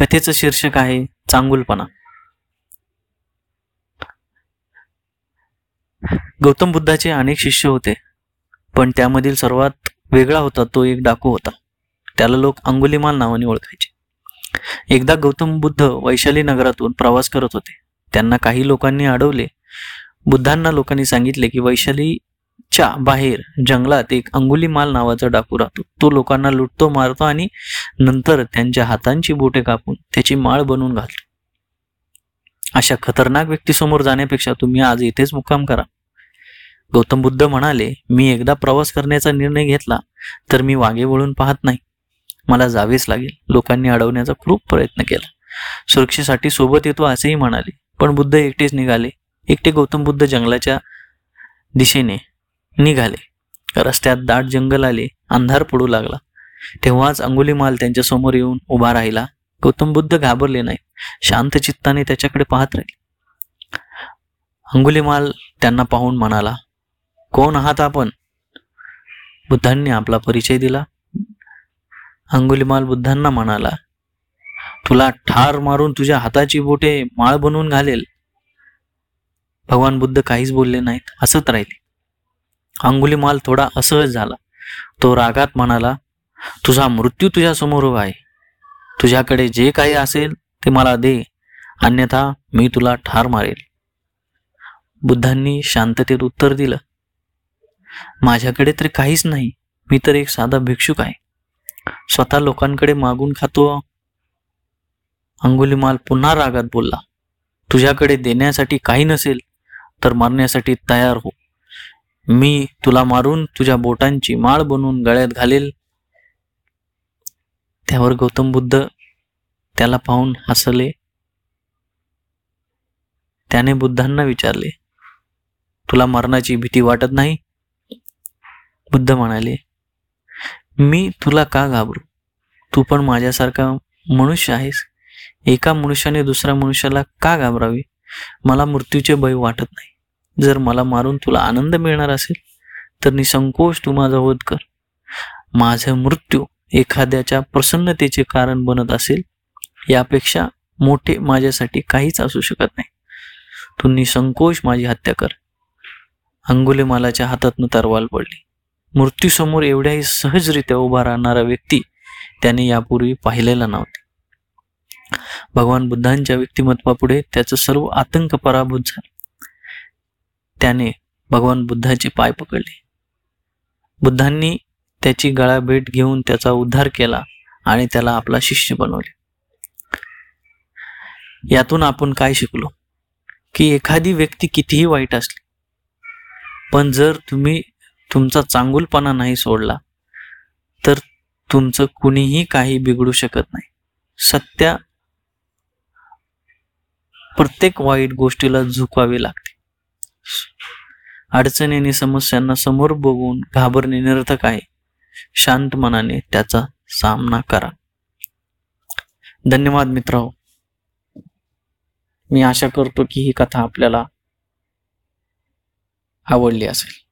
कथेचं शीर्षक आहे चांगुलपणा. गौतम बुद्धाचे अनेक शिष्य होते पण त्यामधील सर्वात वेगळा होता तो एक डाकू होता. त्याला लोक अंगुलीमाल नावाने ओळखायचे. एकदा गौतम बुद्ध वैशाली नगरातून प्रवास करत होते. त्यांना काही लोकांनी अडवले. बुद्धांना लोकांनी सांगितले की वैशाली च्या बाहेर जंगलात एक अंगुलीमाल नावाचा डाकू राहतो. तो लोकांना लुटतो मारतो आणि नंतर त्यांच्या हातांची बोटे कापून त्याची माळ बनवून घालतो. अशा खतरनाक व्यक्तीसमोर जाण्यापेक्षा तुम्ही आज इथेच मुक्काम करा. गौतम बुद्ध म्हणाले मी एकदा प्रवास करण्याचा निर्णय घेतला तर मी वागे वळून पाहत नाही. मला जावेच लागेल. लोकांनी अडवण्याचा खूप प्रयत्न केला. सुरक्षेसाठी सोबत येतो असेही म्हणाले पण बुद्ध एकटेच निघाले. एकटे गौतम बुद्ध जंगलाच्या दिशेने निघाले. रस्त्यात दाट जंगल आले अंधार पडू लागला. तेव्हाच अंगुलीमाल त्यांच्यासमोर येऊन उभा राहिला. गौतम बुद्ध घाबरले नाही. शांत चित्ताने त्याच्याकडे पाहत राहिले. अंगुलीमाल त्यांना पाहून म्हणाला कोण आहात आपण? बुद्धांनी आपला परिचय दिला. अंगुलीमाल बुद्धांना म्हणाला तुला ठार मारून तुझ्या हाताची बोटे माळ बनवून घालेल. भगवान बुद्ध काहीच बोलले नाहीत हसत राहिले. अंगुलीमाल थोडा असहज झाला. तो रागात म्हणाला तुझा मृत्यू तुझ्यासमोर उभा आहे. तुझ्याकडे जे काही असेल ते मला दे. अन्यथा मी तुला ठार मारेल. बुद्धांनी शांततेत उत्तर दिलं माझ्याकडे तर काहीच नाही. मी तर एक साधा भिक्षुक आहे. स्वतः लोकांकडे मागून खातो. अंगुलीमाल पुन्हा रागात बोलला तुझ्याकडे देण्यासाठी काही नसेल तर मारण्यासाठी तयार हो. मी तुला मारून तुझ्या बोटांची माळ बनवून गळ्यात घालेल. त्यावर गौतम बुद्ध त्याला पाहून हसले. त्याने बुद्धांना विचारले तुला मरणाची भीती वाटत नाही? बुद्ध म्हणाले मी तुला का घाबरू? तू पण माझ्यासारखा मनुष्य आहेस. एका मनुष्याने दुसऱ्या मनुष्याला का घाबरावे? मला मृत्यूचे भय वाटत नाही. जर मला मारून तुला आनंद मिळणार असेल तर निसंकोच तू माझा वध कर. माझा मृत्यू एखाद्याच्या प्रसन्नतेचे कारण बनत असेल यापेक्षा मोठे माझ्यासाठी काहीच असू शकत नाही. तू निसंकोच माझी हत्या कर. अंगुलीमालाच्या हातातनं तरवाल पडली. मृत्यूसमोर एवढ्याही सहजरित्या उभा राहणारा व्यक्ती त्याने यापूर्वी पाहिलेला नव्हता. भगवान बुद्धांच्या व्यक्तिमत्वापुढे त्याचं सर्व आतंक पराभूत झाला. त्याने भगवान बुद्धाचे पाय पकडले. बुद्धांनी त्याची गळा भेट घेऊन त्याचा उद्धार केला आणि त्याला आपला शिष्य बनवले. यातून आपण काय शिकलो? की एखादी व्यक्ती कितीही वाईट असली पण जर तुम्ही तुमचा चांगुलपणा नाही सोडला तर तुमचं कुणीही काही बिघडू शकत नाही. सत्या प्रत्येक वाईट गोष्टीला झुकवावी लागते. अडचणीने समस्यांना समोर बघून घाबरणे निरर्थक आहे. शांत मनाने त्याचा सामना करा. धन्यवाद मित्र मी आशा करतो की ही कथा आपल्याला आवडली असेल.